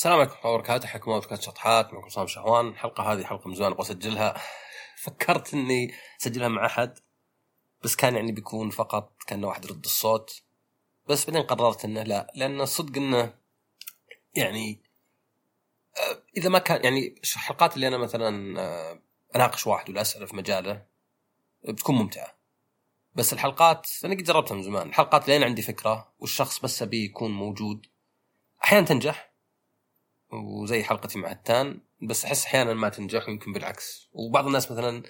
السلام عليكم ورحمة الله وبركاته. حياكم الله في شطحات معكم صام شهوان. الحلقة هذه حلقة من زمان أبغى اسجلها فكرت إني أسجلها مع أحد. بس كان يعني بيكون فقط كان واحد يرد الصوت. بس بعدين قررت إنه لا. لأن الصدق إنه يعني آه، إذا ما كان يعني الحلقات اللي أنا مثلا آه، أناقش واحد ولا أسأله في مجاله بتكون ممتعة. بس الحلقات أنا قد جربتها من زمان. الحلقات لين عندي فكرة والشخص بس ابي يكون موجود أحيانا تنجح. وزي حلقتي مع التان بس أحس أحيانا ما تنجح ويمكن بالعكس. وبعض الناس مثلا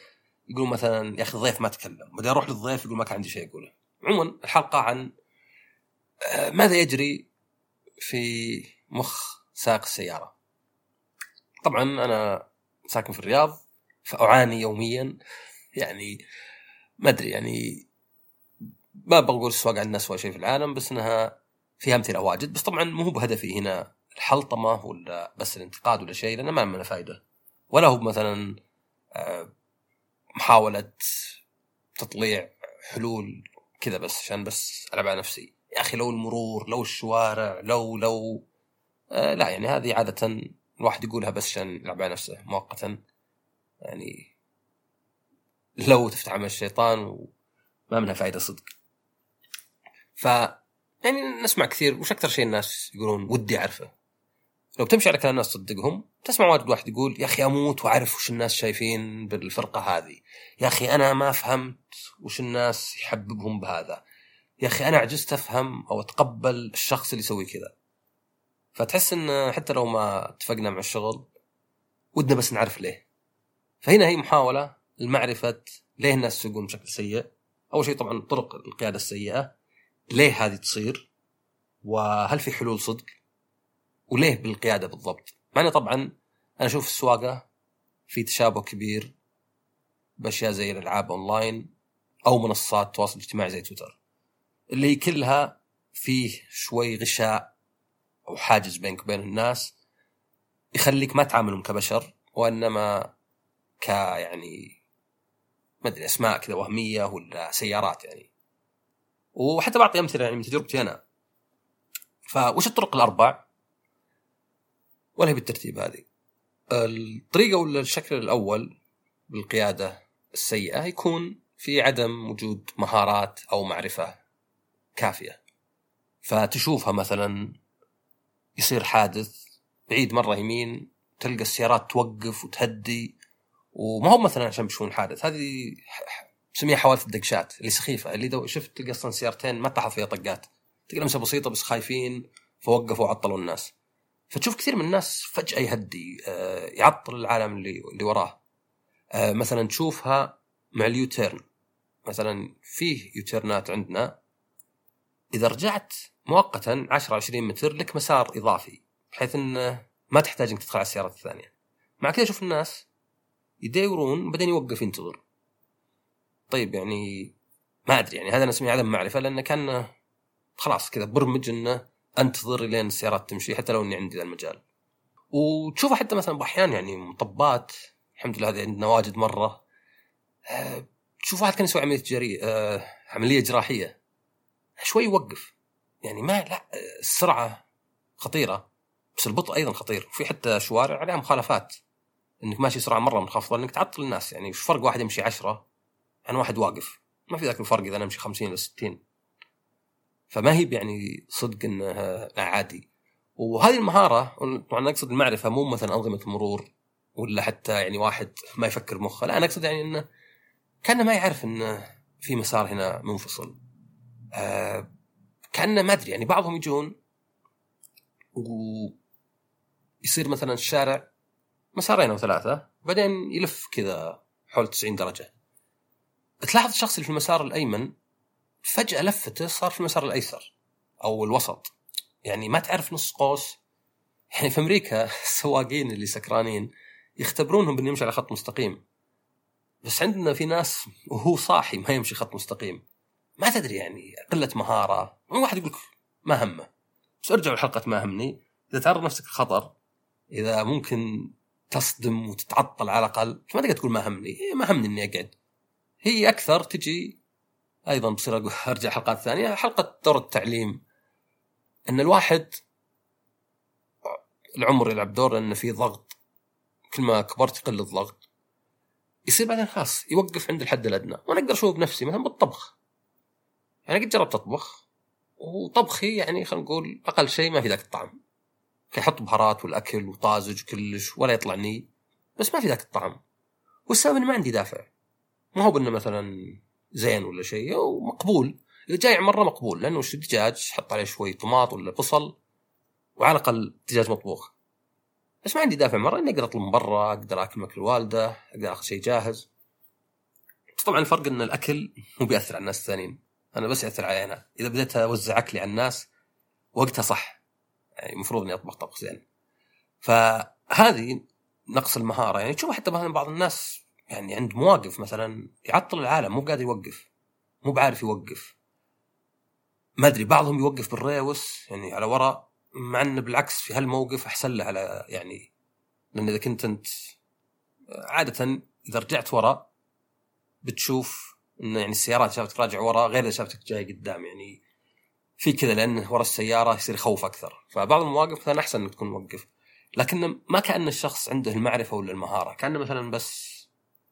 يقولون مثلا يا أخي الضيف ما تكلم. بعدين أروح للضيف يقول ما كان عندي شيء أقوله. عموما الحلقة عن آه، ماذا يجري في مخ سائق السيارة. طبعا أنا ساكن في الرياض فأعاني يوميا. يعني ما أدري يعني ما بقول السواقه عندنا اسوء شيء في العالم بس إنها فيها أمثلة واجد. بس طبعا مو بهدفي هنا الحلطمه ولا بس الانتقاد ولا شيء لأنه ما منه فائده ولا هو مثلا آه، محاولة تطليع حلول كذا بس عشان بس ألعب على نفسي. يا أخي لو المرور لو الشوارع لو لو آه لا يعني هذه عادة الواحد يقولها بس عشان يلعب على نفسه مؤقتا. يعني لو تفتح عمل الشيطان وما منها فائده صدق. ف يعني نسمع كثير وش أكثر شيء الناس يقولون ودي أعرفه؟ لو تمشي على كلام الناس تصدقهم تسمع واحد واحد يقول يا أخي أموت وأعرف وش الناس شايفين بالفرقة هذه. يا أخي أنا ما فهمت وش الناس يحببهم بهذا. يا أخي أنا عجزت أفهم أو أتقبل الشخص اللي يسوي كذا. فتحس إن حتى لو ما اتفقنا مع الشغل ودنا بس نعرف ليه. فهنا هي محاولة لمعرفة ليه الناس يسوقون بشكل سيء. أول شيء طبعا طرق القيادة السيئة ليه هذه تصير؟ وهل في حلول صدق؟ وليه بالقيادة بالضبط؟ مع طبعا أنا أشوف السواقة في تشابه كبير بأشياء زي الألعاب أونلاين أو منصات التواصل الاجتماعي زي تويتر اللي هي كلها فيه شوي غشاء أو حاجز بينك وبين الناس يخليك ما تعاملهم كبشر وإنما ك يعني ما أدري أسماء كذا وهمية ولا سيارات يعني. وحتى بعطي أمثلة يعني من تجربتي أنا. فوش الطرق الأربع؟ ولا هي بالترتيب هذه. الطريقة ولا الشكل الأول بالقياده السيئة يكون في عدم وجود مهارات أو معرفة كافية. فتشوفها مثلا يصير حادث بعيد مرة يمين تلقى السيارات توقف وتهدي وما هو مثلا عشان بيشوفون حادث. هذه نسميها حوادث الدقشات اللي سخيفة اللي دو شفت تلقى أصلا سيارتين ما طاحوا فيها طقات. تلقى لمسه بسيطة بس خايفين فوقفوا وعطلوا الناس. فتشوف كثير من الناس فجأة يهدي آه، يعطل العالم اللي اللي وراه. آه، مثلا تشوفها مع ال U-turn. مثلا فيه U-turn ات عندنا. إذا رجعت مؤقتا 10 20 متر لك مسار إضافي بحيث انه ما تحتاج إنك تدخل على السيارات الثانية. مع كذا أشوف الناس يداورون بعدين يوقف ينتظر. طيب يعني ما أدري يعني هذا نسميه عدم معرفة لأنه كان خلاص كذا برمج إنه انتظر لين السيارات تمشي حتى لو إني عندي ذا المجال. وتشوفها حتى مثلا بأحيان يعني مطبات الحمد لله هذه عندنا واجد مرة. أه تشوف واحد كان يسوي عملية جري أه عملية جراحية. شوي يوقف. يعني ما لا السرعة خطيرة بس البطء أيضا خطير. في حتى شوارع عليها مخالفات. إنك ماشي سرعه مرة منخفضه إنك تعطل الناس. يعني وش فرق واحد يمشي عشرة عن واحد واقف؟ ما في ذاك الفرق إذا أنا أمشي 50 ولا 60 فما هي يعني صدق إنها عادي. وهذه المهارة طبعا أقصد المعرفة مو مثلا أنظمة المرور ولا حتى يعني واحد ما يفكر مخه. لا أنا أقصد يعني إنه كأنه ما يعرف إنه في مسار هنا منفصل. آه كأنه ما أدري يعني بعضهم يجون ويصير مثلا الشارع مسارين أو ثلاثة وبعدين يلف كذا حول 90 درجة. تلاحظ الشخص اللي في المسار الأيمن فجأة لفته صار في المسار الأيسر أو الوسط. يعني ما تعرف نص قوس. يعني في أمريكا السواقين اللي سكرانين يختبرونهم بأنه يمشي على خط مستقيم. بس عندنا في ناس وهو صاحي ما يمشي خط مستقيم. ما تدري يعني قلة مهارة. واحد يقول ما همه. بس ارجع لحلقة ما همني. إذا تعرض نفسك للخطر إذا ممكن تصدم وتتعطل على الأقل ما تقدر تقول ما همني. ما همني إني أقعد. هي أكثر تجي أيضا بصير أرجع حلقات ثانية حلقة دور التعليم. إن الواحد العمر يلعب دور لأنه في ضغط. كل ما كبرت يقل الضغط. يصير بعدين خلاص يوقف عند الحد الأدنى. وأنا أقدر أشوف بنفسي مثلا بالطبخ. يعني قد جربت أطبخ وطبخي يعني خلينا نقول أقل شيء ما في ذاك الطعم. أحط بهارات والأكل وطازج كلش ولا يطلع ني بس ما في ذاك الطعم. والسبب إني ما عندي دافع. ما هو بأنه مثلا زين ولا شيء أو مقبول. إذا جاي مرة مقبول لأنه وش دجاج حط عليه شوي طماط ولا بصل وعلى الأقل دجاج مطبوخ. بس ما عندي دافع مرة إني أقدر أطلب من برا أقدر أكل ماكل الوالده أقدر آخذ شيء جاهز. طبعا الفرق إن الأكل مو بيأثر على الناس الثانيين. أنا بس يأثر علي أنا. إذا بديت أوزع أكلي على الناس وقتها صح. يعني المفروض إني أطبخ طبخ زين. فهذه نقص المهارة. يعني تشوف حتى مثلا بعض الناس يعني عند مواقف مثلا يعطل العالم مو قادر يوقف مو بعارف يوقف. ما أدري بعضهم يوقف بالريوس يعني على وراء مع انه بالعكس في هالموقف أحسن له على يعني لأن إذا كنت أنت عادة إذا رجعت ورا بتشوف انه يعني السيارات شافتك راجع ورا غير إذا شافتك جاي قدام يعني في كذا لأنه ورا السيارة يصير يخوف أكثر. فبعض المواقف مثلا أحسن إنك تكون موقف. لكن ما كأن الشخص عنده المعرفة ولا المهارة كأنه مثلا بس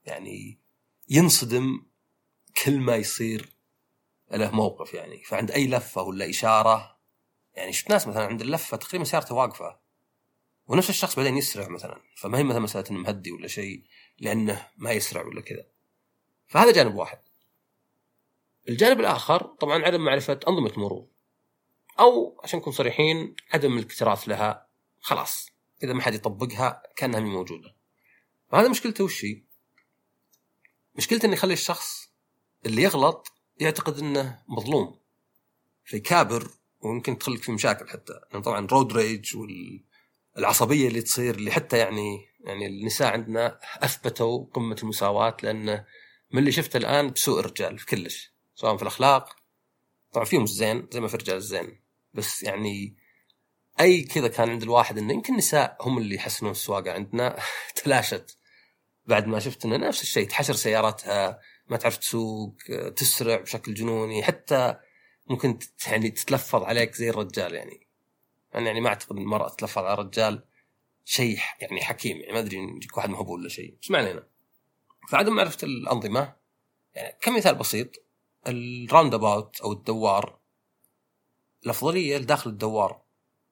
يعني ينصدم كل ما يصير له موقف يعني. فعند أي لفة ولا إشارة يعني شفت ناس مثلا عند اللفة تقريبا سيارته واقفة ونفس الشخص بعدين يسرع مثلا. فما هي مثلا مسألة إنه مهدي ولا شيء لأنه ما يسرع ولا كذا. فهذا جانب واحد. الجانب الآخر طبعا عدم معرفة أنظمة المرور. أو عشان نكون صريحين عدم الاكتراث لها خلاص. إذا ما حد يطبقها كأنها موجودة. فهذا مشكلته وش هي؟ مشكلته إنه يخلي الشخص اللي يغلط يعتقد إنه مظلوم. فيكابر ويمكن تدخلك في مشاكل حتى. يعني طبعا road rage والعصبية اللي تصير اللي حتى يعني يعني النساء عندنا أثبتوا قمة المساواة لأنه من اللي شفته الآن بسوء الرجال في كلش. سواء في الأخلاق طبعا فيهم الزين زي ما في الرجال الزين. بس يعني أي كذا كان عند الواحد إنه يمكن النساء هم اللي يحسنون السواقة عندنا تلاشت. بعد ما شفت إنه نفس الشيء تحشر سياراتها ما تعرف تسوق تسرع بشكل جنوني حتى ممكن يعني تتلفظ عليك زي الرجال يعني. أنا يعني ما أعتقد المرأة تتلفظ على الرجال شيء يعني حكيم يعني. ما أدري يجيك واحد مهبول ولا شيء. بس ما علينا. فعدم معرفه الأنظمة. يعني كمثال بسيط ال roundabout أو الدوار. الأفضلية لداخل الدوار.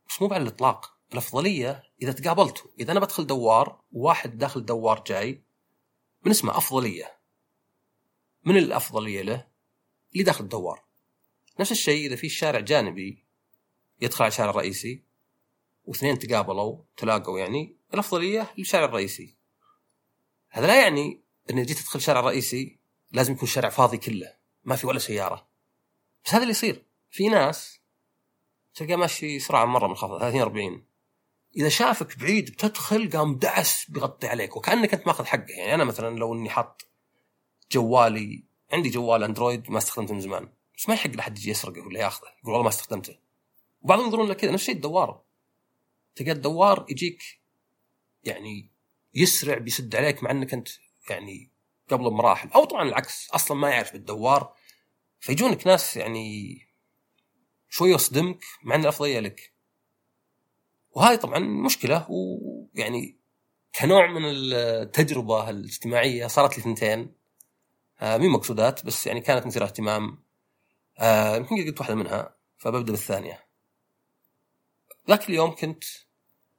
بس مو على الإطلاق. الأفضلية إذا تقابلتوا إذا أنا بدخل دوار وواحد داخل دوار جاي من اسمه أفضلية. من الأفضلية له اللي داخل الدوار. نفس الشيء إذا في شارع جانبي يدخل على الشارع الرئيسي واثنين تقابلوا تلاقوا يعني الأفضلية للشارع الرئيسي. هذا لا يعني إن جيت تدخل الشارع الرئيسي لازم يكون الشارع فاضي كله ما في ولا سيارة. بس هذا اللي يصير. في ناس تلقى ماشي سرعه مرة منخفضه 30 40 إذا شافك بعيد بتدخل قام دعس بيغطي عليك وكأنك أنت ماخذ حقه. يعني أنا مثلا لو إني حاط جوالي عندي جوال أندرويد ما استخدمته من زمان بس ما يحق لحد يجي يسرقه ولا ياخذه يقول والله ما استخدمته. وبعضهم ينظرون لك كذا نفس الشيء الدوار. تلقى الدوار يجيك يعني يسرع بيسد عليك مع إنك أنت يعني قبل بمراحل أو طبعا العكس أصلا ما يعرف الدوار فيجونك ناس يعني شوي يصدمك مع إن الأفضلية لك. وهذه طبعا مشكلة ويعني كنوع من التجربة الاجتماعية صارت لي ثنتين آه مين مقصودات بس يعني كانت مثيرة اهتمام. آه يمكن قلت واحدة منها فببدأ بالثانية. ذاك اليوم كنت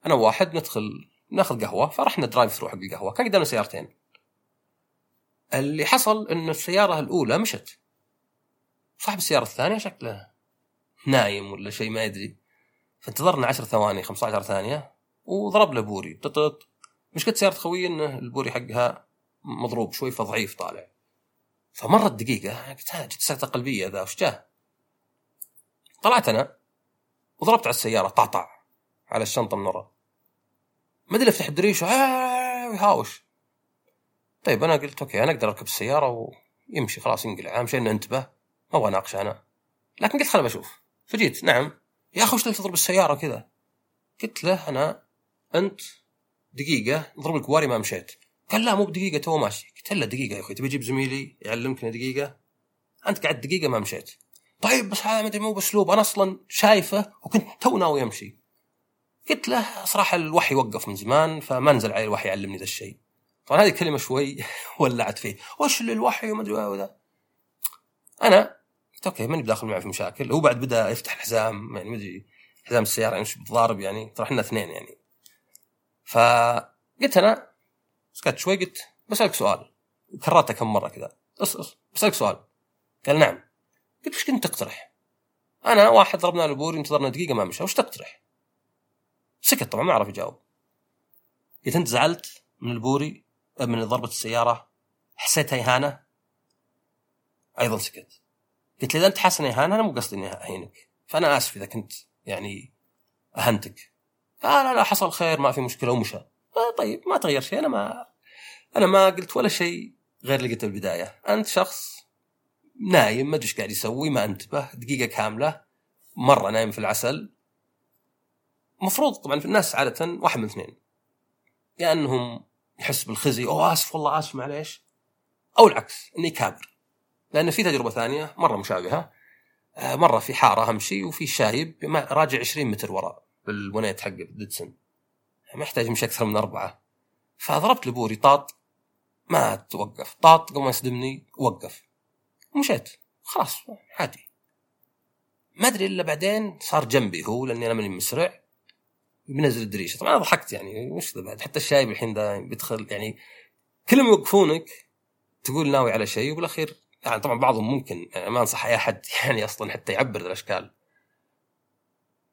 أنا وواحد ندخل ناخذ قهوة فرحنا drive-through حق القهوة كان قدامنا سيارتين. اللي حصل إن السيارة الأولى مشت. صاحب السيارة الثانية شكله نايم ولا شيء ما يدري. فانتظرنا 10 ثواني 15 ثانية وضرب له بوري. ططط مشكله سيارة خوي إنه البوري حقها مضروب شوي فضعيف طالع. فمرت دقيقة قلت ها جت سكته قلبية ذا وش جاه؟ طلعت أنا وضربت على السيارة طعطع على الشنطة من ورا. ما أدري افتح الدريش ويهاوش. طيب أنا قلت okay أنا أقدر أركب السيارة ويمشي خلاص ينقلع. أهم شيء إنه انتبه ما أبغى اناقش أنا. لكن قلت خلنا بشوف فجيت نعم. يا أخي وش تضرب السيارة كذا قلت له أنا أنت دقيقة نضرب لك بوري ما مشيت. قال لا مو بدقيقة تو ماشي. قلت له دقيقة يا أخوي تبي أجيب زميلي يعلمك دقيقة؟ أنت قعدت دقيقة ما مشيت. طيب بس هذا ما أدري مو بأسلوب. أنا أصلا شايفه وكنت تو ناوي أمشي. قلت له صراحة الوحي وقف من زمان فما نزل علي الوحي يعلمني ذا الشيء. طبعا هذه الكلمة شوي ولعت فيه. وش الوحي وما أدري وذا أنا قلت okay ماني بداخل معه في مشاكل. هو بعد بدأ يفتح الحزام يعني ما أدري حزام السيارة يعني مش بتضارب يعني ترى إحنا اثنين يعني. فقلت أنا سكت شوي قلت بسألك سؤال. كررتها كم مرة كذا. بسألك سؤال. قال نعم. قلت وش كنت تقترح؟ أنا واحد ضربنا له بوري انتظرنا دقيقة ما مشى. وش تقترح؟ سكت طبعا ما عرف يجاوب. قلت أنت زعلت من البوري من ضربة السيارة حسيتها إهانة؟ أيضا سكت. قلت له إذا أنت حاسس اهانه أنا مو قصدي إني أهينك. فأنا آسف إذا كنت يعني أهنتك. آه لا لا حصل خير ما في مشكلة ومشى. آه طيب ما تغير شيء أنا ما أنا ما قلت ولا شيء غير اللي قلته البدايه أنت شخص نايم ما أدري إيش قاعد يسوي ما أنتبه دقيقة كاملة مرة نايم في العسل. مفروض طبعا في الناس عادة واحد من اثنين. يا أنهم يحس بالخزي أو آسف والله آسف معليش. أو العكس انه يكابر لأن في تجربة ثانية مرة مشابهة. آه، مرة في حارة أمشي وفي شايب راجع 20 متر وراء بالوانيت حقه بالديدسون ما يحتاج يمشي أكثر من أربعة. فضربت البوري طاط ما توقف. طاط قبل ما يصدمني وقف. ومشيت. خلاص عادي. ما أدري إلا بعدين صار جنبي هو لأني أنا ماني مسرع. بنزل الدريشة. طبعا أنا ضحكت يعني وش ذا بعد؟ حتى الشايب الحين ذا بيدخل يعني كلهم يوقفونك تقول ناوي على شيء وبالأخير يعني طبعا بعضهم ممكن يعني ما أنصح أي أحد يعني أصلا حتى يعبر الأشكال.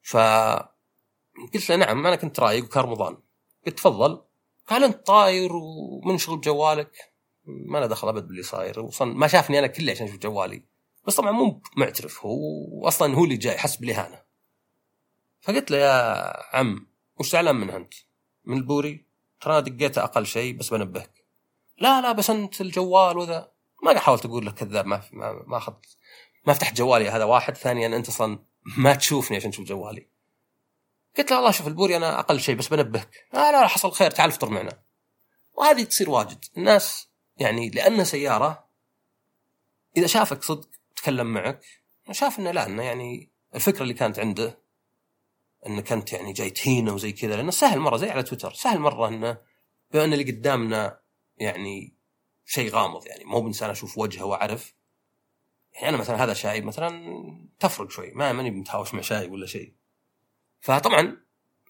ف قلت له نعم أنا كنت رأيق وكان رمضان قلت تفضل. قال انت طاير ومنشغل بجوالك. ما له دخل أبد باللي صاير. وصل ما شافني أنا كله عشان أشوف جوالي. بس طبعا مو معترف هو واصلا هو اللي جاي حس بالاهانه فقلت له يا عم وش زعلان منها أنت؟ من البوري؟ ترى دقيته أقل شيء بس بنبهك. لا لا بس أنت الجوال وذا. ما حاولت أقول لك كذاب ما ما ما اخذت ما فتحت جوالي هذا واحد. ثانيا أنت أصلا ما تشوفني عشان تشوف جوالي. قلت له والله شوف البوري أنا أقل شيء بس بنبهك. آه لا لا حصل خير تعال افطر معنا. وهذه تصير واجد. الناس يعني لانها سيارة إذا شافك صدق تكلم معك شاف إنه لا إنه يعني الفكرة اللي كانت عنده إنك أنت يعني جاي تهينه وزي كذا لأنه سهل مرة زي على تويتر سهل مرة إنه بما ان اللي قدامنا يعني شيء غامض يعني. مو بانسان أشوف وجهه وأعرف. يعني أنا مثلا هذا شايب مثلا تفرق شوي. ما ماني متهاوش مع شايب ولا شيء. فطبعا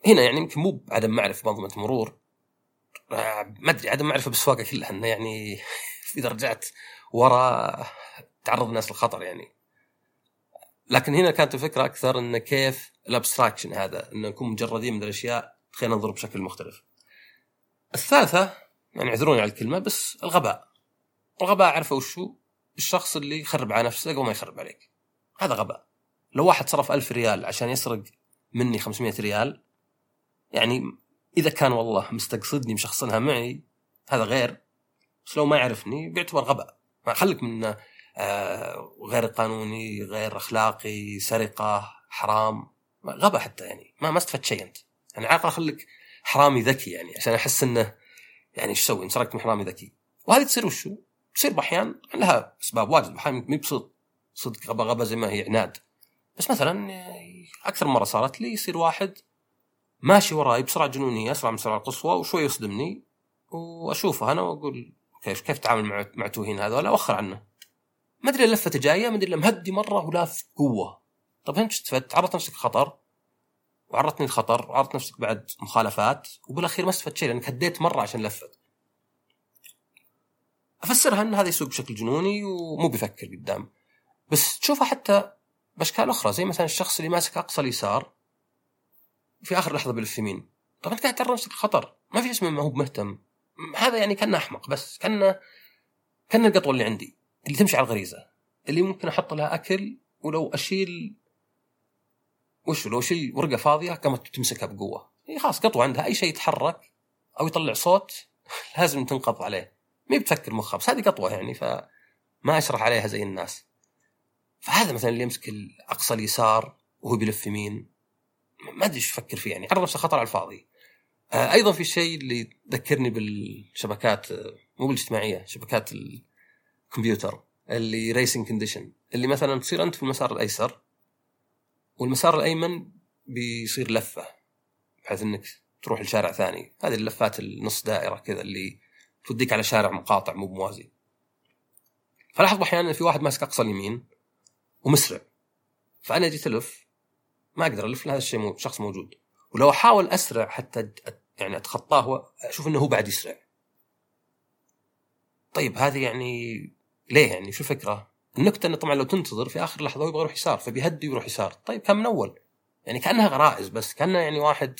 هنا يعني يمكن مو بعدم معرفة بانظمه المرور ما أدري عدم معرفة بالسواقة كلها إنه يعني إذا رجعت ورا تعرض الناس للخطر يعني. لكن هنا كانت الفكرة أكثر انه كيف الأبستراكشن هذا انه نكون مجردين من الأشياء خلينا ننظر بشكل مختلف. الثالثة يعني اعذروني على الكلمة بس الغباء. الغباء اعرفه وشو؟ الشخص اللي يخرب على نفسه قبل ما يخرب عليك. هذا غباء. لو واحد صرف ألف ريال عشان يسرق مني 500 ريال يعني إذا كان والله مستقصدني مشخصنها معي هذا غير بس لو ما يعرفني بيعتبر غباء ما خليك من آه غير قانوني غير أخلاقي سرقة حرام غباء حتى يعني ما ما استفدت شيء أنت يعني عاقل خليك حرامي ذكي يعني عشان أحس إنه يعني إيش أسوي سرقت من حرامي ذكي. وهذه تصير وشو؟ تصير بأحيان لها أسباب واجد. أحيانا مي بصدق صدق. غبا غبا زي ما هي عناد. بس مثلا أكثر مرة صارت لي يصير واحد ماشي وراي بسرعة جنونية أسرع من السرعه القصوى وشوي يصدمني. وأشوفه أنا وأقول كيف كيف تعامل مع مع توهين هذول اوخر عنه. ما أدري اللفة جاية ما أدري مهدي مرة ولاف قوة. طيب أنت استفدت عرضت نفسك خطر. وعرضتني الخطر وعرضت نفسك بعد مخالفات وبالأخير ما استفدت شيء لأنك هديت مرة عشان لفت. أفسرها إن هذا يسوق بشكل جنوني ومو بيفكر قدام. بس تشوفها حتى بأشكال أخرى زي مثلا الشخص اللي ماسك أقصى اليسار في آخر لحظة بلف يمين طب انت قاعد تعرض نفسك للخطر ما في اسمه ما هو مهتم. هذا يعني كأنه أحمق بس كأنه كان القطوة اللي عندي اللي تمشي على الغريزة اللي ممكن أحط لها أكل ولو أشيل وش لو اشيل ورقة فاضية قامت تمسكها بقوة. هي خلاص قطوه عندها أي شيء يتحرك أو يطلع صوت لازم تنقض عليه. ما بتفكر مخها بس هذه قطوة يعني فما أشرح عليها زي الناس. فهذا مثلا اللي يمسك اقصى اليسار وهو بيلف يمين. ما أدري إيش يفكر فيه يعني عرض نفسه خطر على الفاضي. آه، أيضا في شيء اللي ذكرني بالشبكات آه، مو بالاجتماعية شبكات الكمبيوتر اللي racing condition اللي مثلا تصير أنت في المسار الأيسر والمسار الأيمن بيصير لفة بحيث إنك تروح لشارع ثاني. هذه اللفات النص دائرة كذا اللي توديك على شارع مقاطع مو بموازي. فلاحظ أحيانا في واحد ماسك أقصى اليمين ومسرع. فأنا جيت ألف ما أقدر ألف لهذا الشيء شخص موجود. ولو أحاول أسرع حتى يعني أتخطاه أشوف إنه هو بعد يسرع. طيب هذه يعني ليه يعني؟ شو الفكرة؟ النكته إنه طبعا لو تنتظر في آخر لحظة يبغى يروح يسار فبيهدي ويروح يسار. طيب كان من أول. يعني كأنها غرائز بس كأنه يعني واحد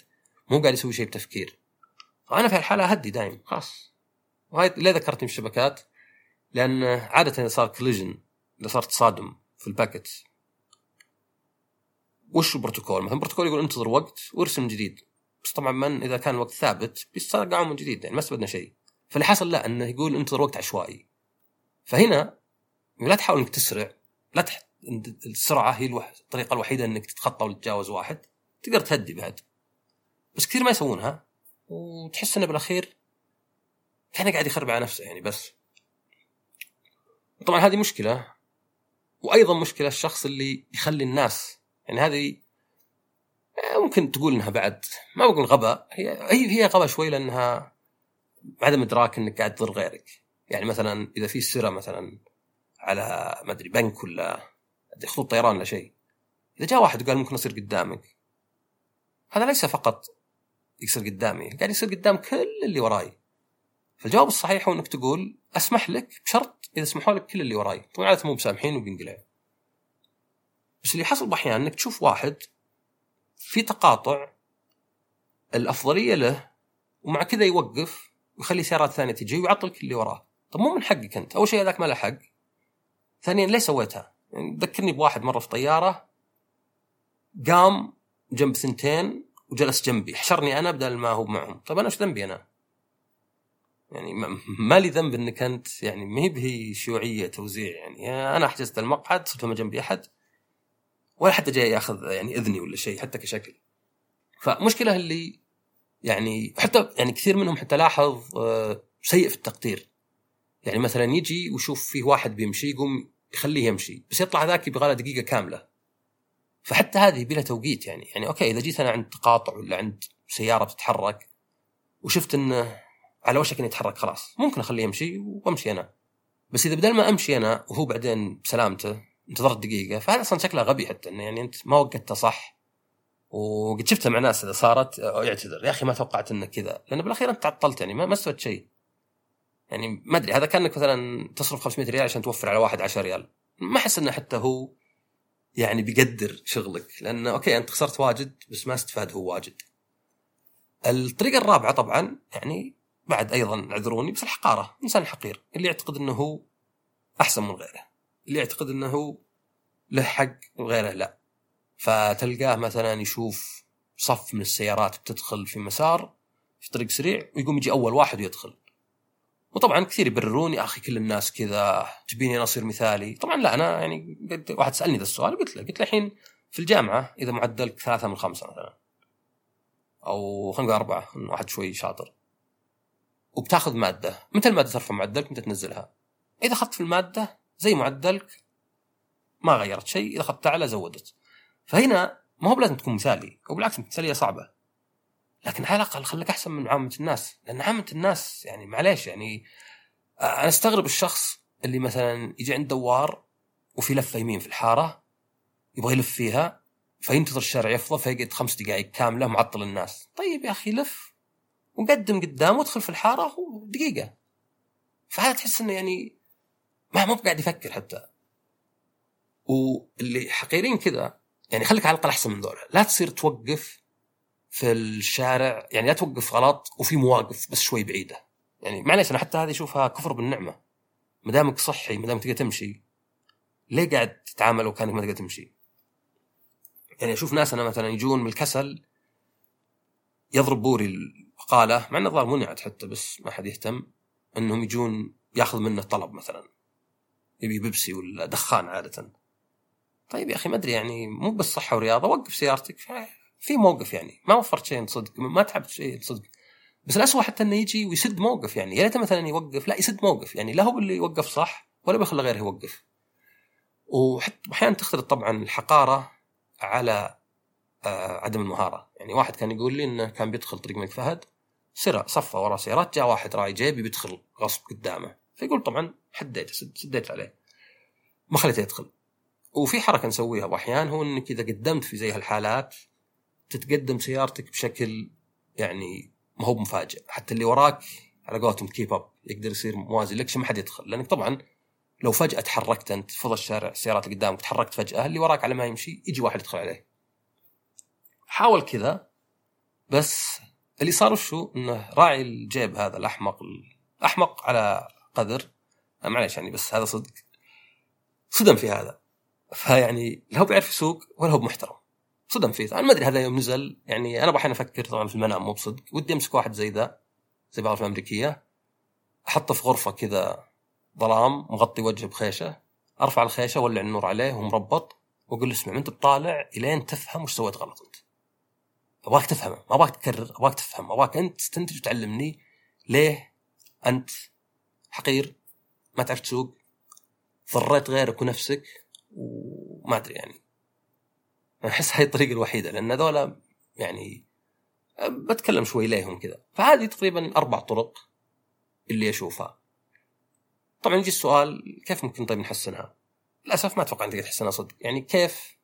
مو قاعد يسوي شيء بتفكير. فانا في الحالة أهدي دايم خلاص. وهاي ليه ذكرتني بالشبكات؟ لأن عادة إذا صار collision إذا صار تصادم في ال packet وش البروتوكول؟ مثلا البروتوكول يقول انتظر وقت وارسم جديد. بس طبعا من إذا كان وقت ثابت بيرجعون من جديد يعني ما استفدنا شيء. فاللي حصل لا إنه يقول انتظر وقت عشوائي. فهنا لا تحاول إنك تسرع. لا تح... السرعة هي الوح... الطريقة الوحيدة إنك تتخطى ولا تتجاوز واحد. تقدر تهدي بعد. بس كثير ما يسوونها. وتحس إنه بالأخير كان قاعد يخرب على نفسه يعني بس. طبعا هذه مشكلة. وأيضا مشكلة الشخص اللي يخلي الناس يعني هذه ممكن تقول إنها بعد. ما بقول غباء. هي هي غباء شوي لأنها عدم ادراك إنك قاعد تضر غيرك. يعني مثلا إذا في سرقه مثلا على ما أدري بنك ولا خطوط طيران ولا شيء. إذا جاء واحد وقال ممكن أصير قدامك. هذا ليس فقط يصير قدامي قاعد يصير قدام كل اللي وراي. فالجواب الصحيح هو إنك تقول أسمح لك بشرط إذا سمحوا لك كل اللي وراي. طبعا عاده مو مسامحين وبينقلع بس اللي حصل بأحيان إنك تشوف واحد في تقاطع الأفضلية له ومع كذا يوقف ويخلي سيارات ثانية تجي ويعطل كل اللي وراه. طب مو من حقك أنت. أول شيء هذاك ما له حق. ثانيا ليه سويتها؟ يعني ذكرني بواحد مرة في طيارة قام جنب ثنتين وجلس جنبي. حشرني أنا بدل ما هو معهم. طيب أنا إيش ذنبي أنا؟ يعني ما لي ذنب إنك أنت يعني ما هي شيوعية توزيع يعني. أنا حجزت المقعد صرت ما جنبي أحد ولا حتى جاي يأخذ يعني إذني ولا شيء حتى كشكل. فمشكلة اللي يعني حتى يعني كثير منهم حتى لاحظ آه، سيء في التقدير. يعني مثلا يجي ويشوف فيه واحد بيمشي يقوم يخليه يمشي بس يطلع ذاك يبغى له دقيقة كاملة. فحتى هذه يبي لها توقيت يعني. يعني أوكي إذا جيت أنا عند تقاطع ولا عند سيارة بتتحرك وشفت إنه على وشك إنه يتحرك خلاص. ممكن أخليه يمشي وأمشي أنا. بس إذا بدل ما أمشي أنا وهو بعدين بسلامته انتظرت دقيقة فهذا أصلا شكله غبي حتى إنه يعني أنت ما وقتته صح. وقد شفتها مع ناس إذا صارت يعتذر يا أخي ما توقعت إنك كذا لأن بالأخير أنت تعطلت يعني ما, ما استفدت شيء. يعني ما أدري هذا كأنك مثلا تصرف 500 ريال عشان توفر على واحد 10 ريال. ما أحس إنه حتى هو يعني بيقدر شغلك لأنه أوكي أنت خسرت واجد بس ما استفاد هو واجد. الطريقة الرابعة طبعا يعني بعد أيضا اعذروني بس الحقارة إنسان حقير. اللي يعتقد إنه هو أحسن من غيره. اللي يعتقد إنه هو له حق وغيره لا. فتلقاه مثلا يشوف صف من السيارات بتدخل في مسار في طريق سريع ويقوم يجي أول واحد ويدخل. وطبعا كثير يبررون يا أخي كل الناس كذا تبيني أنا أصير مثالي. طبعا لا أنا يعني واحد سألني ذا السؤال قلت له قلت له الحين في الجامعة إذا معدلك ثلاثة من خمسة مثلا أو خلينا نقول أربعة واحد شوي شاطر وبتاخذ مادة. متى المادة ترفع معدلك؟ متى تنزلها؟ إذا أخذت في المادة زي معدلك ما غيرت شيء إذا أخذت أعلى زودت. فهنا ما هو بلازم تكون مثالي وبالعكس المثاليه صعبة. لكن على الأقل خليك أحسن من عامة الناس. لأن عامة الناس يعني معليش يعني أنا أستغرب الشخص اللي مثلا يجي عند دوار وفي لفة يمين في الحارة يبغى يلف فيها فينتظر الشارع يفضى فيقعد خمس دقائق كاملة معطل الناس. طيب يا أخي لف وقدم قدام وادخل في الحارة دقيقة. فهذا تحس إنه يعني ما مو قاعد يفكر حتى. واللي حقيرين كذا يعني خليك على الأقل أحسن من ذولا. لا تصير توقف في الشارع يعني لا توقف غلط وفي مواقف بس شوي بعيدة. يعني معليش أنا حتى هذه أشوفها كفر بالنعمة. ما دامك صحي ما دامك تقدر تمشي ليه قاعد تتعامل وكأنك ما تقدر تمشي؟ يعني أشوف ناس أنا مثلا يجون من الكسل يضرب بوري البقاله مع إنه الظاهر منعت حتى بس ما حد يهتم إنهم يجون يأخذ منه طلب مثلا. يبي بيبسي ولا دخان عادة. طيب يا أخي ما أدري يعني مو بس صحة ورياضة وقف سيارتك. في موقف يعني ما وفرت شيء صدق ما تعبت شيء صدق. بس الاسوء حتى إنه يجي ويسد موقف يعني. يا ريت مثلا يوقف لا يسد موقف يعني. لا هو اللي يوقف صح ولا بيخلي غيره يوقف. وحتى أحيانا تختلط طبعا الحقارة على آه عدم المهارة. يعني واحد كان يقول لي إنه كان بيدخل طريق الملك فهد سرع صفى ورا سيارات جاء واحد راعي جيبي بيدخل غصب قدامه. فيقول طبعا حديته سديت عليه. ما خليته يدخل. وفي حركة نسويها باحيان هو إنك إذا قدمت في زي هالحالات تتقدم سيارتك بشكل يعني ما هو مفاجئ. حتى اللي وراك على قولتهم كيب اب يقدر يصير موازي. لك ما حد يدخل. لأنك طبعا لو فجأة تحركت أنت فضى الشارع السيارات اللي قدامك تحركت فجأة اللي وراك على ما يمشي يجي واحد يدخل عليه. حاول كذا بس اللي صار وشو إنه راعي الجيب هذا الأحمق الأحمق على قدر. معليش يعني بس هذا صدق. صدم في هذا. فيعني لا هو بيعرف يسوق ولا هو بمحترم. صدم فيه. أنا ما أدري هذا يوم نزل. يعني أنا بحين أفكر طبعا في المنام مو بصدق. ودي أمسك واحد زي ذا زي بعض الأمريكية. أحطه في غرفة كذا ظلام مغطي وجهه بخيشة. أرفع الخيشة ولع النور عليه ومربط وأقول له اسمع أنت بطالع إلين تفهم وش سويت غلط أنت. أبغاك تفهمه ما أبغاك تكرر أبغاك تفهم أبغاك أنت تستنتج وتعلمني ليه أنت حقير ما تعرف تسوق ضريت غيرك ونفسك. وما أدري يعني. أحس هاي الطريقة الوحيدة لأن هذول يعني بتكلم شوي ليهم كذا فهذه تقريبا أربع طرق اللي أشوفها. طبعا يجي السؤال كيف ممكن طيب نحسنها؟ للأسف ما أتوقع انك تحسنها صدق. يعني كيف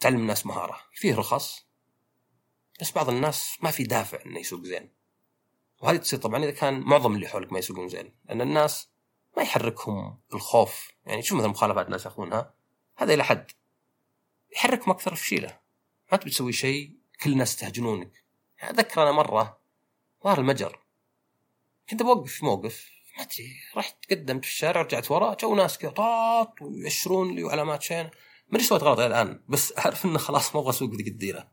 تعلم الناس مهارة؟ فيه رخص بس بعض الناس ما في دافع إنه يسوق زين. وهذه تصير طبعا إذا كان معظم اللي حولك ما يسوقون زين. لأن الناس ما يحركهم الخوف. يعني شوف مثلا مخالفات الناس ياخذونها. هذا إلى حد يحركهم أكثر فشيله ما تبي تسوي شيء كل الناس يستهجنونك. اذكر أنا مرة ظهر المجر. كنت بوقف في موقف ما أدري رحت قدمت في الشارع رجعت ورا جو ناس كذا طاط ويأشرون لي وعلامات شين. ما أدري سويت غلط الآن بس أعرف إنه خلاص ما أبغى أسوق ذيك الديرة.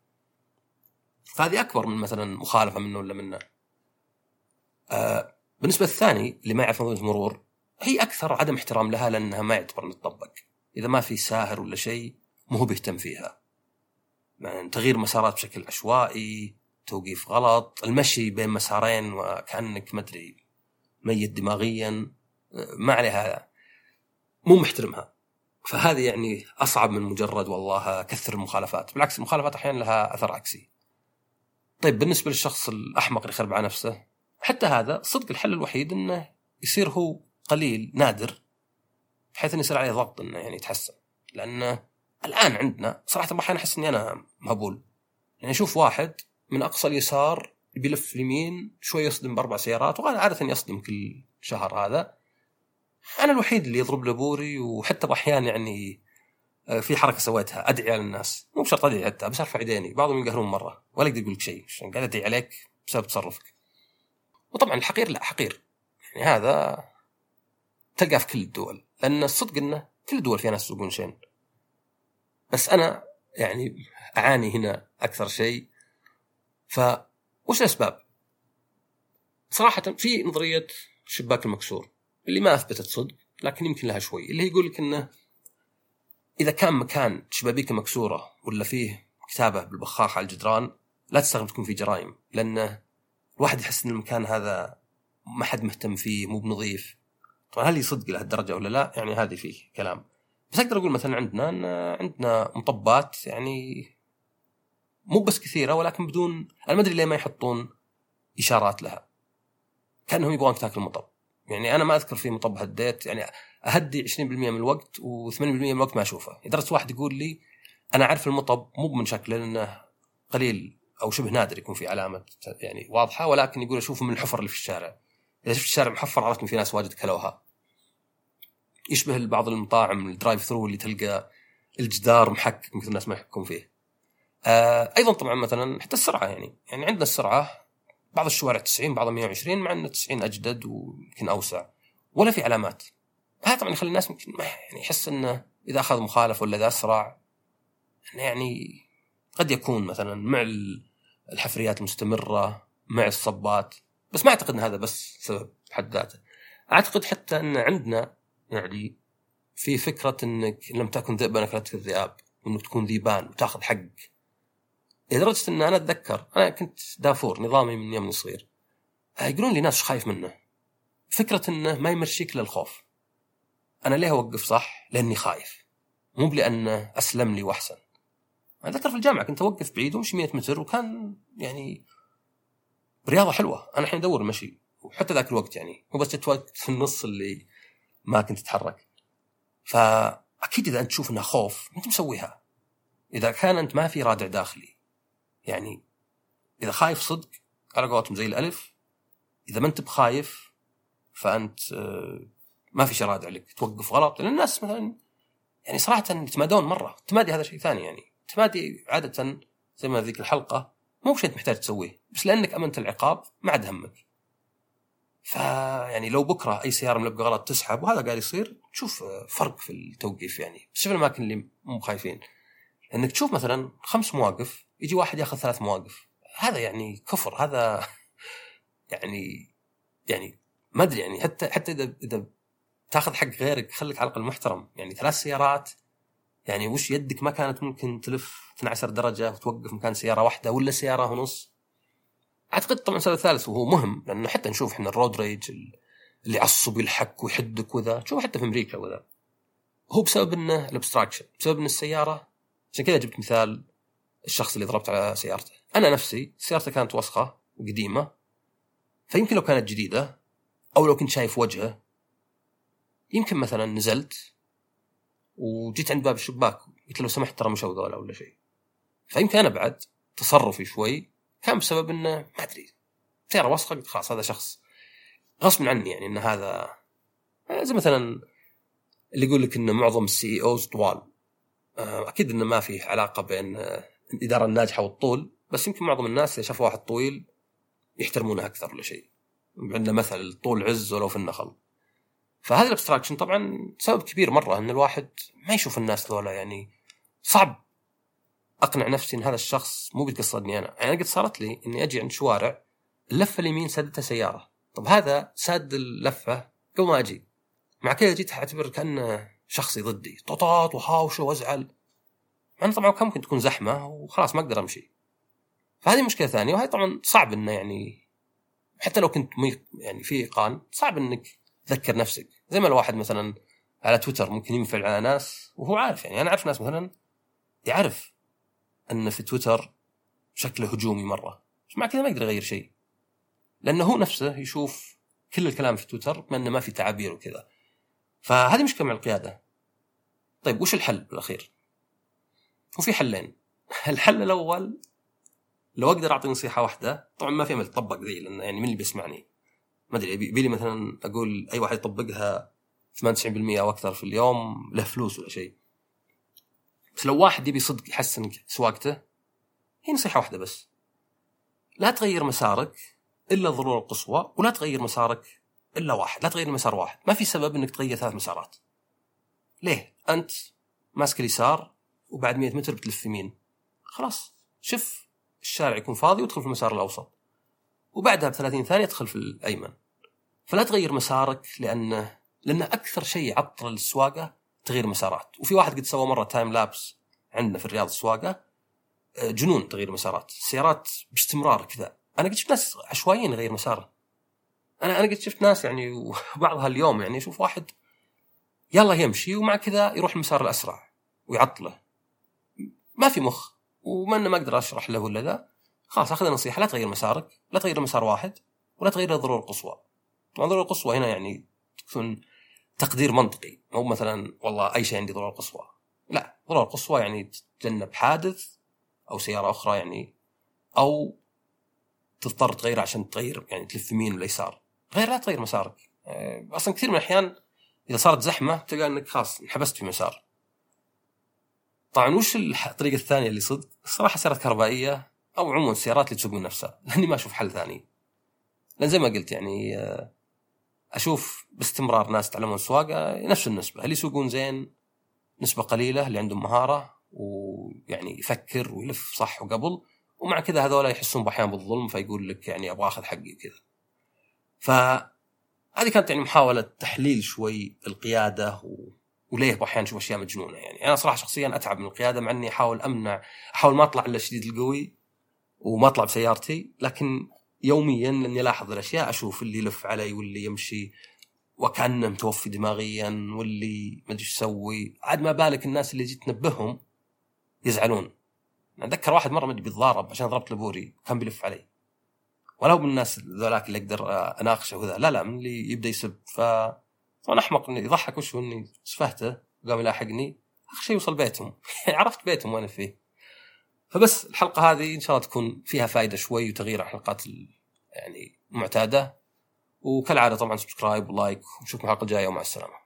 فهذه أكبر من مثلا مخالفة منه ولا منه. آه بالنسبة للثاني اللي ما يعرف نظام المرور هي أكثر عدم احترام لها لأنها ما يعتبر انها تطبق إذا ما في ساهر ولا شيء مو هو بيهتم فيها. يعني تغيير مسارات بشكل عشوائي توقيف غلط المشي بين مسارين وكأنك ما أدري ميت دماغيا ما عليها مو محترمها. فهذه يعني أصعب من مجرد والله كثر المخالفات. بالعكس المخالفات أحيانا لها أثر عكسي. طيب بالنسبة للشخص الأحمق اللي يخرب على نفسه حتى هذا صدق الحل الوحيد إنه يصير هو قليل نادر بحيث إنه يصير عليه ضغط إنه يعني يتحسن. لأنه الآن عندنا صراحة أحيانا أحس إني أنا مهبول. يعني أشوف واحد من أقصى اليسار بيلف اليمين شوي يصدم بأربع سيارات وأنا عادة يصدم كل شهر هذا. أنا الوحيد اللي يضرب له بوري وحتى باحيان يعني آه، في حركة سويتها أدعي على الناس. مو بشرط أدعي حتى بس أرفع يديني بعضهم يقهرون مرة. ولا يقدر يقول لك شيء. قاعد أدعي عليك بسبب تصرفك. وطبعا الحقير لا حقير. يعني هذا تلقاه في كل الدول. لأن الصدق إنه كل الدول فيها ناس يسوقون شين. بس أنا يعني أعاني هنا أكثر شيء. ف وش الأسباب؟ صراحة في نظرية الشباك المكسور اللي ما أثبتت صدق لكن يمكن لها شوي اللي يقول لك إنه إذا كان مكان شبابيك مكسورة ولا فيه كتابة بالبخاخ على الجدران لا تستغرب تكون فيه جرائم لأنه الواحد يحس إن المكان هذا ما حد مهتم فيه مو بنظيف. طبعا هل يصدق لهالدرجة ولا لا؟ يعني هذه فيه كلام. بس أقدر أقول مثلا عندنا إن عندنا مطبات يعني مو بس كثيرة ولكن بدون أنا ما أدري ليه ما يحطون إشارات لها. كأنهم يبغونك تاكل مطب يعني أنا ما أذكر في مطب هديت يعني أهدي 20% من الوقت و80% من الوقت ما أشوفه. لدرجه واحد يقول لي أنا أعرف المطب مو من شكله لأنه قليل أو شبه نادر يكون في علامة يعني واضحة ولكن يقول أشوفه من الحفر اللي في الشارع. إذا شفت الشارع محفر عرفت إن في ناس واجد كلوها. يشبه بعض المطاعم الدرايف ثرو اللي تلقى الجدار محكك مثل الناس ما يحكون فيه. آه أيضا طبعا مثلا حتى السرعة يعني. يعني عندنا السرعة بعض الشوارع 90 بعضها 120 مع أن 90 أجدد ويمكن أوسع. ولا في علامات. هذا طبعا يخلي الناس يمكن ما يعني يحس إنه إذا أخذ مخالف ولا إذا أسرع يعني قد يكون مثلا مع الحفريات المستمرة مع الصبات. بس ما أعتقد إن هذا بس سبب بحد ذاته. أعتقد حتى إن عندنا يعني في فكرة إنك لم تكن ذئبا اكلتك الذئاب وانك تكون ذيبان وتأخذ حقك لدرجة إن أنا أتذكر أنا كنت دافور نظامي من يوم صغير. يقولون لي ناس خايف منه؟ فكرة إنه ما يمشيك للخوف أنا ليه أوقف صح؟ لأني خايف. مو بلانه أسلم لي وأحسن. أنا أتذكر في الجامعة كنت أوقف بعيد وامشي 100 متر وكان يعني رياضة حلوة. أنا الحين أدور المشي وحتى ذاك الوقت يعني. مو بس وقت في النص اللي ما كنت أتحرك. فأكيد إذا أنت تشوف إنها خوف أنت مسويها. إذا كان أنت ما في رادع داخلي يعني إذا خايف صدق على قولتهم زي الألف إذا ما أنت بخايف فأنت آه، ما في شرادع لك توقف غلط. لأن الناس مثلا يعني صراحة يتمادون مرة. التمادي هذا شيء ثاني يعني. التمادي عادة زي ما ذيك الحلقة مو بشيء محتاج تسويه. بس لأنك أمنت العقاب ما عاد همك. فيعني لو بكره أي سيارة ملبقه غلط تسحب وهذا قاعد يصير تشوف فرق في التوقيف يعني. بس شوف الأماكن اللي مو خايفين. انك تشوف مثلا خمس مواقف يجي واحد ياخذ ثلاث مواقف. هذا يعني كفر هذا يعني يعني ما أدري يعني حتى حتى إذا إذا تاخذ حق غيرك خليك على الأقل محترم. يعني ثلاث سيارات يعني وش يدك ما كانت ممكن تلف 12 درجة وتوقف مكان سيارة واحدة ولا سيارة ونص. أعتقد طبعا السبب الثالث وهو مهم لأنه حتى نشوف إحنا ال road rage اللي يعصب ويلحق ويحدك وذا. تشوف حتى في أمريكا وذا. هو بسبب إنه ال abstraction بسبب إن السيارة عشان كذا جبت مثال الشخص اللي ضربت على سيارته. أنا نفسي سيارتي كانت وسخة وقديمة فيمكن لو كانت جديدة أو لو كنت شايف وجهه يمكن مثلا نزلت وجيت عند باب الشباك قلت لو سمحت ترى مشوا ذولا ولا شيء. فيمكن أنا بعد تصرفي شوي كان بسبب إنه ما أدري سياره وسخه قلت خلاص هذا شخص غصب عني يعني إن هذا زي مثلا اللي يقول لك إن معظم ال CEOs طوال. آه، أكيد إنه ما في علاقة بين آه، الإدارة الناجحة والطول بس يمكن معظم الناس إذا شافوا واحد طويل يحترمونه أكثر ولا شيء عندنا مثل الطول عز ولو في النخل. فهذا ال abstraction طبعا سبب كبير مرة إن الواحد ما يشوف الناس ذولا يعني صعب أقنع نفسي إن هذا الشخص مو بيتقصدني أنا. يعني قد صارت لي إني أجي عند شوارع اللفة اليمين سادتها سيارة. طب هذا ساد اللفة قبل ما أجي. مع كذا جيت أعتبر كانه شخصي ضدي. طوطات وهاوشه وأزعل. مع طبعا كان ممكن تكون زحمة وخلاص ما أقدر أمشي. فهذه مشكلة ثانية وهي طبعا صعب إنه يعني حتى لو كنت مي يعني في إيقان صعب إنك تذكر نفسك. زي ما الواحد مثلا على تويتر ممكن ينفعل على ناس وهو عارف. يعني أنا أعرف ناس مثلا يعرف أن في تويتر شكله هجومي مرة. مع كذا ما يقدر يغير شيء. لأنه هو نفسه يشوف كل الكلام في تويتر بما إنه ما في تعابير وكذا. فهذه مشكلة مع القيادة. طيب وش الحل بالأخير؟ وفي حلين. الحل الأول لو أقدر أعطي نصيحة واحدة طبعا ما في أمل تطبق ذي لأن يعني من اللي بيسمعني؟ ما أدري يبي لي مثلا أقول أي واحد يطبقها 98% أو أكثر في اليوم له فلوس ولا شيء. بس لو واحد يبي صدق يحسن سواقته هي نصيحة واحدة بس. لا تغير مسارك إلا الضروره القصوى ولا تغير مسارك إلا واحد لا تغير مسار واحد. ما في سبب إنك تغير ثلاث مسارات. ليه؟ أنت ماسك اليسار وبعد 100 متر بتلف يمين. خلاص شف الشارع يكون فاضي وادخل في المسار الأوسط. وبعدها ب 30 ثانية ادخل في الأيمن. فلا تغير مسارك لأنه لأنه أكثر شيء يعطل السواقة تغيير مسارات. وفي واحد قد سوى مرة تايم لابس عندنا في الرياض السواقة آه، جنون تغيير مسارات. السيارات باستمرار كذا. أنا قد شفت ناس عشوائيين يغير مساره أنا أنا قد شفت ناس يعني وبعضها اليوم يعني أشوف واحد يلا يمشي ومع كذا يروح المسار الأسرع ويعطله. ما في مخ. وما ما أقدر أشرح له ولا ذا. خلاص أخذ نصيحه لا تغير مسارك لا تغير مسار واحد ولا تغير الضروره القصوى طبعا الضروره القصوى هنا يعني تكون تقدير منطقي. مو مثلا والله أي شيء عندي ضروره قصوى. لا ضروره قصوى يعني تتجنب حادث أو سيارة أخرى يعني. أو تضطر تغير عشان تغير يعني تلف يمين ولا يسار. غير لا تغير مسارك آه، أصلا كثير من الأحيان إذا صارت زحمة تلقى إنك خلاص انحبست في مسار. طبعا وش الطريقة الثانية اللي صدق؟ الصراحه سيارات كهربائية أو عموما السيارات اللي تسوق من نفسها لأني ما أشوف حل ثاني. لأن زي ما قلت يعني آه، أشوف باستمرار ناس يتعلمون السواقة نفس النسبة اللي يسوقون زين نسبة قليلة اللي عندهم مهارة ويعني يفكر ويلف صح وقبل ومع كذا هذول يحسون بأحيان بالظلم فيقول لك يعني أبغى آخذ حقي وكذا. فهذه كانت يعني محاولة تحليل شوي القيادة و... وليه بأحيان أشوف أشياء مجنونة يعني أنا صراحة شخصيا أتعب من القيادة مع إني أحاول أمنع أحاول ما أطلع إلا شديد القوي وما أطلع بسيارتي لكن يوميا لأني الاحظ الأشياء أشوف اللي يلف علي واللي يمشي وكأنه متوفي دماغيا واللي ما أدري إيش يسوي. عاد ما بالك الناس اللي جيت تنبههم يزعلون. أتذكر واحد مرة مدري بيتضارب عشان ضربت لبوري كان بيلف علي. ولا هو من الناس ذولاك اللي أقدر أناقشه وذا لا لا من اللي يبدأ يسب. ف طبعا أحمق اني يضحك وش إني سفهته؟ وقام يلاحقني. أخر شيء وصل بيتهم. عرفت بيتهم وأنا فيه. فبس الحلقة هذه إن شاء الله تكون فيها فائده شوي وتغيير عن الحلقات يعني معتاده وكالعادة طبعا subscribe و like ونشوفكم الحلقة الجاية ومع السلامة.